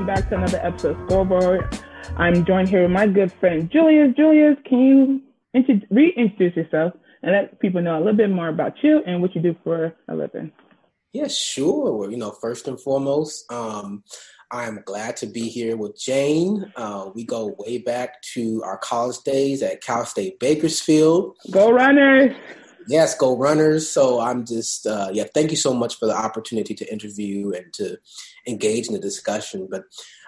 welcome back to another episode of Scoreboard. I'm joined here with my good friend Julius. Julius, can you int- reintroduce yourself and let people know a little bit more about you and what you do for a living? Yeah, sure. Well, you know, first and foremost, um, I'm glad to be here with Jane. Uh, we go way back to our college days at Cal State Bakersfield. Go Runners! Yes, go runners. So I'm just, uh, yeah, thank you so much for the opportunity to interview and to engage in the discussion. But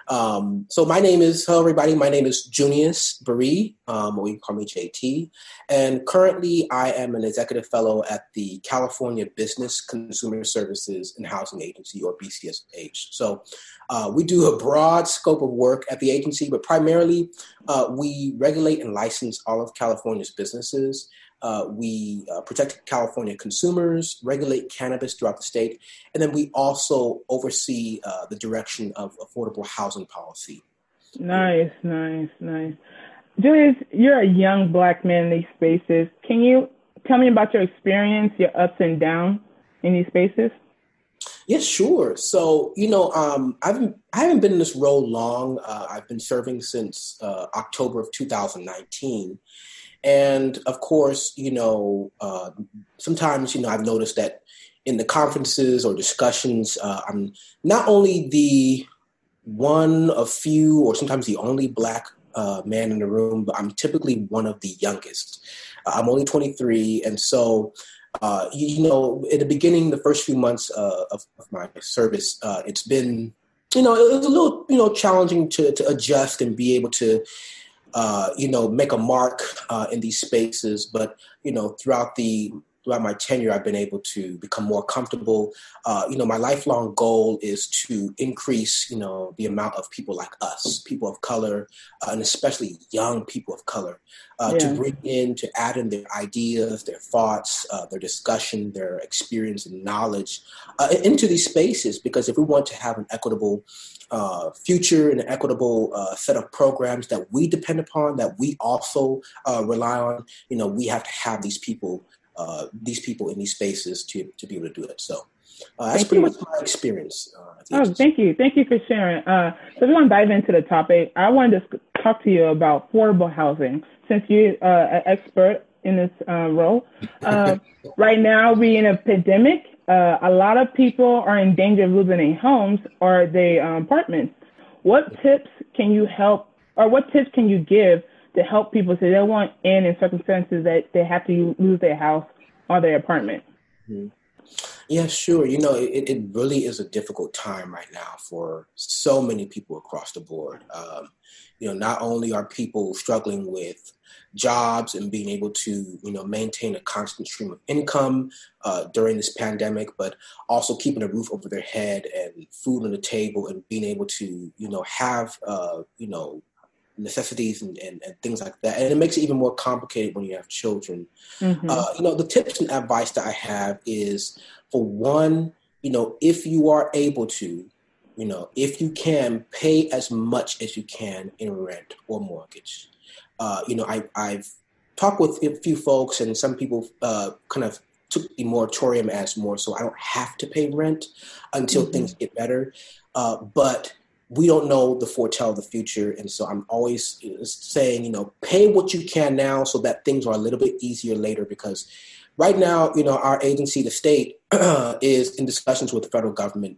um, so my name is, hello everybody, my name is Julius Baree, um, or you can call me JT. And currently I am an executive fellow at the California Business Consumer Services and Housing Agency, or BCSH. So uh, we do a broad scope of work at the agency, but primarily uh, we regulate and license all of California's businesses. Uh, we uh, protect California consumers, regulate cannabis throughout the state, and then we also oversee uh, the direction of affordable housing policy. Nice, nice, nice. Julius, you're a young black man in these spaces. Can you tell me about your experience, your ups and downs in these spaces? Yes, sure. So, you know, um, I've I haven't been in this role long. Uh, I've been serving since uh, October of 2019, and of course, you know, uh, sometimes, you know, I've noticed that in the conferences or discussions, uh, I'm not only the one of few or sometimes the only black uh, man in the room, but I'm typically one of the youngest. Uh, I'm only 23, and so uh, you, know, at the beginning, the first few months uh, of, of, my service, it's been, you know, it was a little, you know, challenging to, to adjust and be able to uh, you know, make a mark uh, in these spaces. But you know, throughout the throughout my tenure, I've been able to become more comfortable. Uh, you know, my lifelong goal is to increase, you know, the amount of people like us, people of color, uh, and especially young people of color, uh, yeah. to bring in, to add in their ideas, their thoughts, uh, their discussion, their experience and knowledge uh, into these spaces. Because if we want to have an equitable uh, future and an equitable uh, set of programs that we depend upon, that we also uh, rely on. You know, we have to have these people uh, these people in these spaces to, to be able to do it. So uh, that's thank pretty you. much my experience. Uh, oh, thank you. Thank you for sharing. Uh, so if you want to dive into the topic, I wanted to talk to you about affordable housing since you're uh, an expert in this uh, role. right now, we're in a pandemic. a lot of people are in danger of losing their homes or their um, apartments. What tips can you help, or what tips can you give to help people so they want in in circumstances that they have to lose their house or their apartment. Mm-hmm. Yeah, sure. You know, it, it really is a difficult time right now for so many people across the board. Um, you know, not only are people struggling with jobs and being able to, you know, maintain a constant stream of income uh, during this pandemic, but also keeping a roof over their head and food on the table and being able to, you know, have, uh, you know, necessities and, and, and, things like that. And it makes it even more complicated when you have children. Mm-hmm. Uh, you know, the tips and advice that I have is for one, you know, if you are able to, you know, if you can pay as much as you can in rent or mortgage. Uh, you know, I, I've talked with a few folks, and some people uh, kind of took the moratorium as more so I don't have to pay rent until mm-hmm. things get better. Uh, but we don't know the foretell of the future. And so I'm always saying, you know, pay what you can now so that things are a little bit easier later because right now, you know, our agency, the state, is in discussions with the federal government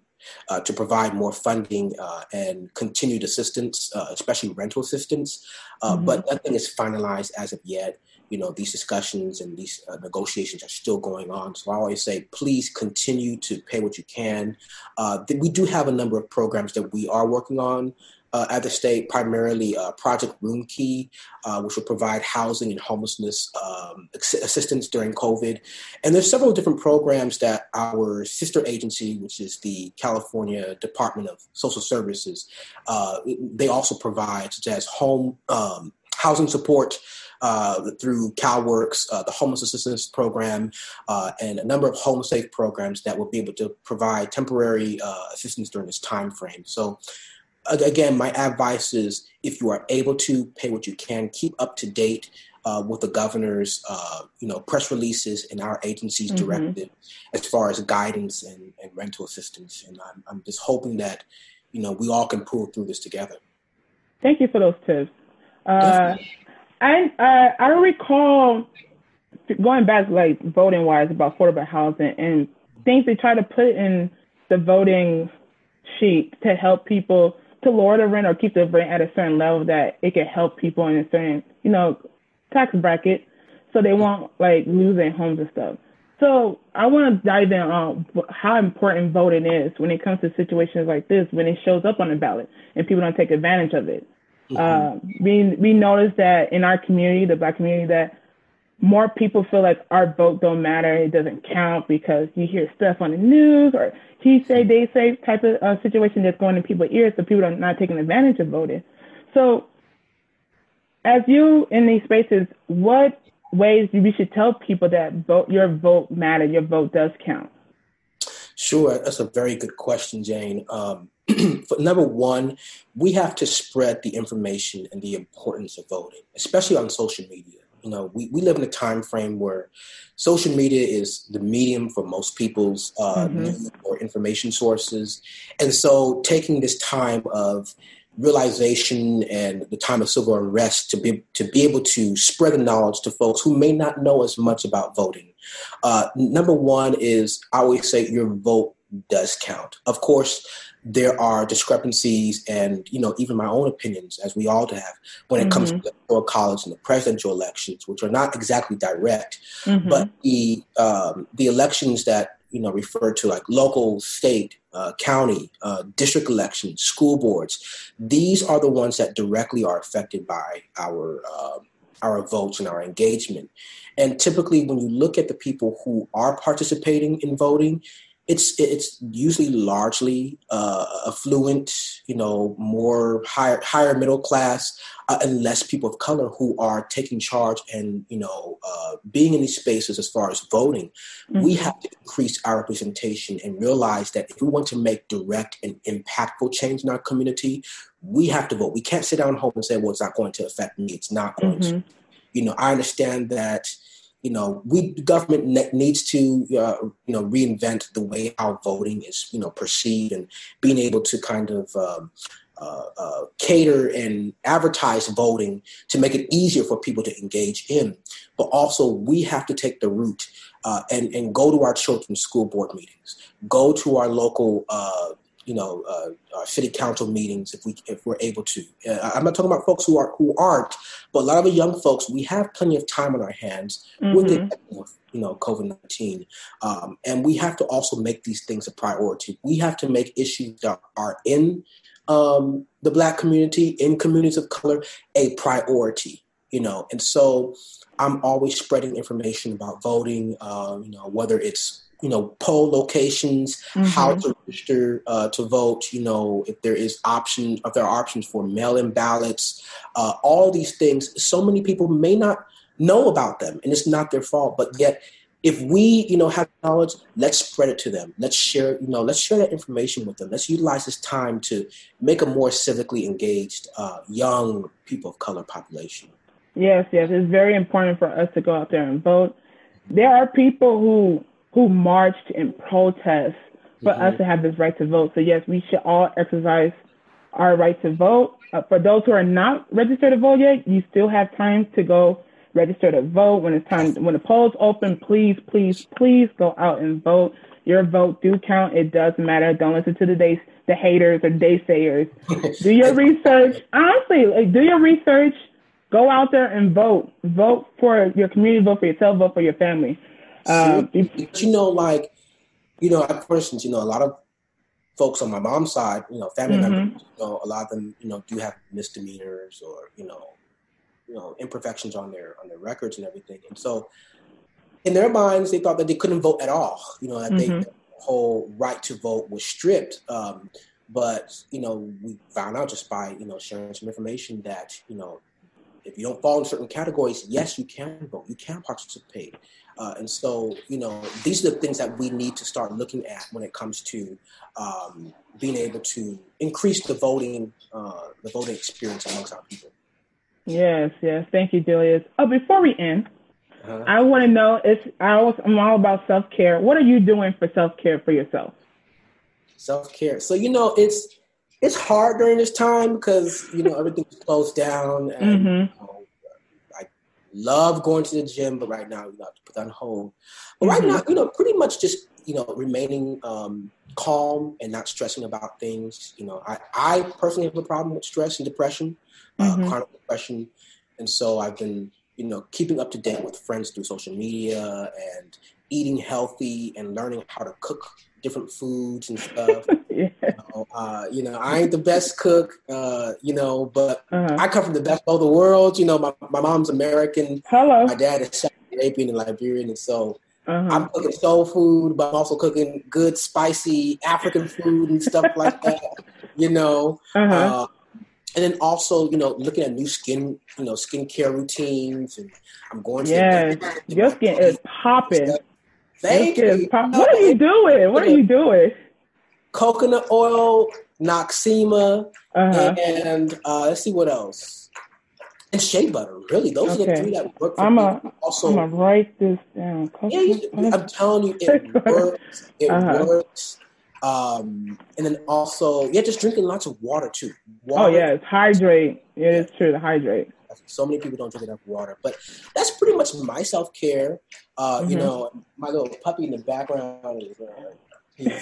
uh, to provide more funding uh, and continued assistance, uh, especially rental assistance. Uh, mm-hmm. But nothing is finalized as of yet you know these discussions and these uh, negotiations are still going on so i always say please continue to pay what you can uh, we do have a number of programs that we are working on uh, at the state, primarily uh, Project Roomkey, uh, which will provide housing and homelessness um, assistance during COVID. And there's several different programs that our sister agency, which is the California Department of Social Services, uh, they also provide, such as home um, housing support uh, through CalWORKs, uh, the Homeless Assistance Program, uh, and a number of home safe programs that will be able to provide temporary uh, assistance during this time frame. So, again, my advice is if you are able to pay what you can, keep up to date. Uh, with the governor's, uh, you know, press releases and our agency's mm-hmm. directive as far as guidance and, and rental assistance, and I'm, I'm just hoping that you know we all can pull through this together. Thank you for those tips. Uh, I uh, I recall going back like voting wise about affordable housing and things they try to put in the voting sheet to help people to lower the rent or keep the rent at a certain level that it can help people in a certain you know tax bracket so they won't like lose their homes and stuff. So I want to dive in on how important voting is when it comes to situations like this when it shows up on the ballot and people don't take advantage of it. Mm-hmm. Uh, we we noticed that in our community, the black community, that more people feel like our vote don't matter, it doesn't count because you hear stuff on the news or he say they say type of uh, situation that's going in people's ears, so people are not taking advantage of voting. So, as you in these spaces, what ways we should tell people that vote your vote matters, your vote does count? Sure, that's a very good question, Jane. Um, for number one, we have to spread the information and the importance of voting, especially on social media. You know, we, we live in a time frame where social media is the medium for most people's uh, mm-hmm. news or information sources. And so taking this time of realization and the time of civil unrest to be to be able to spread the knowledge to folks who may not know as much about voting. Uh, number one is I always say your vote does count. Of course, there are discrepancies and you know even my own opinions as we all have when it mm-hmm. comes to the electoral college and the presidential elections which are not exactly direct mm-hmm. but the um, the elections that you know refer to like local state uh, county uh, district elections school boards these are the ones that directly are affected by our uh, our votes and our engagement. And typically when you look at the people who are participating in voting it's it's usually largely uh, affluent, you know, more higher higher middle class, uh, and less people of color who are taking charge and you know uh, being in these spaces as far as voting. Mm-hmm. We have to increase our representation and realize that if we want to make direct and impactful change in our community, we have to vote. We can't sit down home and say, "Well, it's not going to affect me. It's not going mm-hmm. to." You know, I understand that you know, we the government ne- needs to, uh, you know, reinvent the way how voting is, you know, perceived and being able to kind of um, uh, uh, cater and advertise voting to make it easier for people to engage in. But also, we have to take the route uh, and and go to our children's school board meetings, go to our local uh, you know, uh, uh, city council meetings if we if we're able to. Uh, I'm not talking about folks who are who aren't, but a lot of the young folks, we have plenty of time on our hands mm-hmm. with the you know COVID nineteen, um, and we have to also make these things a priority. We have to make issues that are in um, the Black community, in communities of color, a priority. You know, and so I'm always spreading information about voting. Uh, you know, whether it's you know poll locations mm-hmm. how to register uh, to vote you know if there is option if there are options for mail-in ballots uh, all these things so many people may not know about them and it's not their fault but yet if we you know have knowledge let's spread it to them let's share you know let's share that information with them let's utilize this time to make a more civically engaged uh, young people of color population yes yes it's very important for us to go out there and vote there are people who who marched in protest for mm-hmm. us to have this right to vote. So yes, we should all exercise our right to vote. Uh, for those who are not registered to vote yet, you still have time to go register to vote. When it's time, when the polls open, please, please, please go out and vote. Your vote do count. It does matter. Don't listen to the day, the haters or naysayers. do your research. Honestly, like, do your research. Go out there and vote. Vote for your community. Vote for yourself. Vote for your family. Um, you know, like, you know, for instance, you know, a lot of folks on my mom's side, you know, family mm-hmm. members, you know, a lot of them, you know, do have misdemeanors or, you know, you know, imperfections on their on their records and everything. And so in their minds they thought that they couldn't vote at all, you know, that mm-hmm. they whole right to vote was stripped. Um, but, you know, we found out just by, you know, sharing some information that, you know, if you don't fall in certain categories, yes, you can vote, you can participate. Uh, and so, you know, these are the things that we need to start looking at when it comes to um, being able to increase the voting, uh, the voting experience amongst our people. Yes, yes. Thank you, Julius. Oh, before we end, uh-huh. I want to know. It's I was, I'm all about self care. What are you doing for self care for yourself? Self care. So you know, it's it's hard during this time because you know everything's closed down, and mm-hmm. you know, I love going to the gym, but right now you know, have to put that on hold. But mm-hmm. right now, you know, pretty much just you know remaining um, calm and not stressing about things. You know, I I personally have a problem with stress and depression, uh, mm-hmm. uh, chronic depression, and so I've been you know keeping up to date with friends through social media and eating healthy and learning how to cook different foods and stuff. yeah. you, know, uh, you, know, I ain't the best cook, uh, you know, but uh-huh. I come from the best of the world. You know, my, my mom's American. Hello. My dad is South Arabian and Liberian, and so uh-huh. I'm cooking soul food, but I'm also cooking good, spicy African food and stuff like that. You know. Uh-huh. Uh, and then also, you know, looking at new skin, you know, skincare routines, and I'm going to. Yeah, your skin is popping. Thank you. What are you doing? What are you doing? Coconut oil, Noxzema, uh-huh. and uh, let's see what else. And shea butter. Really, those okay. are the three that work for I'm me. A, also, I'm gonna write this down. yeah, you, I'm telling you, it works. It uh-huh. works. Um, and then also, yeah, just drinking lots of water too. Water. Oh yeah, it's hydrate. It is true to hydrate. So many people don't drink enough water, but that's pretty much my self care. Uh, mm-hmm. You know, my little puppy in the background is uh,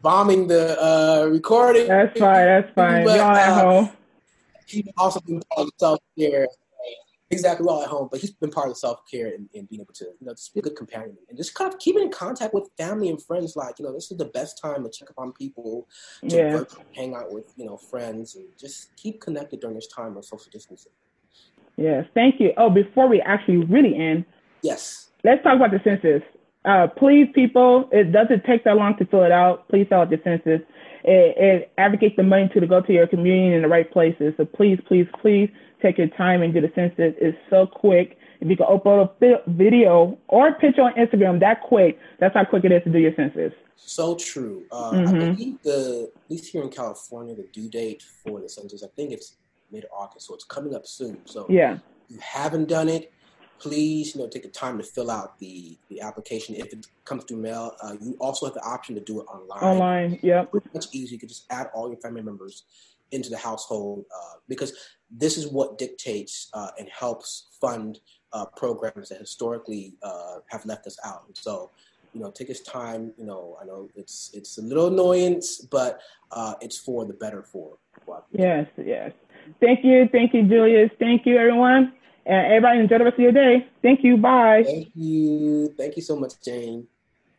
bombing the uh, recording. That's fine. That's fine. But, Y'all at uh, home. He's also been part of self care. Exactly, we're all at home, but he's been part of self care and, and, being able to, you know, just be a good companion and just kind of keeping in contact with family and friends. Like, you know, this is the best time to check up on people, to yeah. work, hang out with, you know, friends, and just keep connected during this time of social distancing. Yes, thank you. Oh, before we actually really end, yes, let's talk about the census. Uh, please, people, it doesn't take that long to fill it out. Please fill out the census. It, it advocates the money to, to go to your community in the right places. So please, please, please take your time and do the census. It's so quick. If you can upload a video or a picture on Instagram that quick, that's how quick it is to do your census. So true. Uh, mm-hmm. I believe the at least here in California, the due date for the census, I think it's mid August, so it's coming up soon. So yeah, if you haven't done it, please, you know, take the time to fill out the the application. If it comes through mail, uh, you also have the option to do it online. Online, yeah, much easier. You can just add all your family members into the household uh, because this is what dictates uh, and helps fund uh, programs that historically uh, have left us out. And so, you know, take this time. You know, I know it's it's a little annoyance, but uh, it's for the better for. for yes, yes. Thank you. Thank you, Julius. Thank you, everyone. And everybody enjoy the rest of your day. Thank you. Bye. Thank you. Thank you so much, Jane.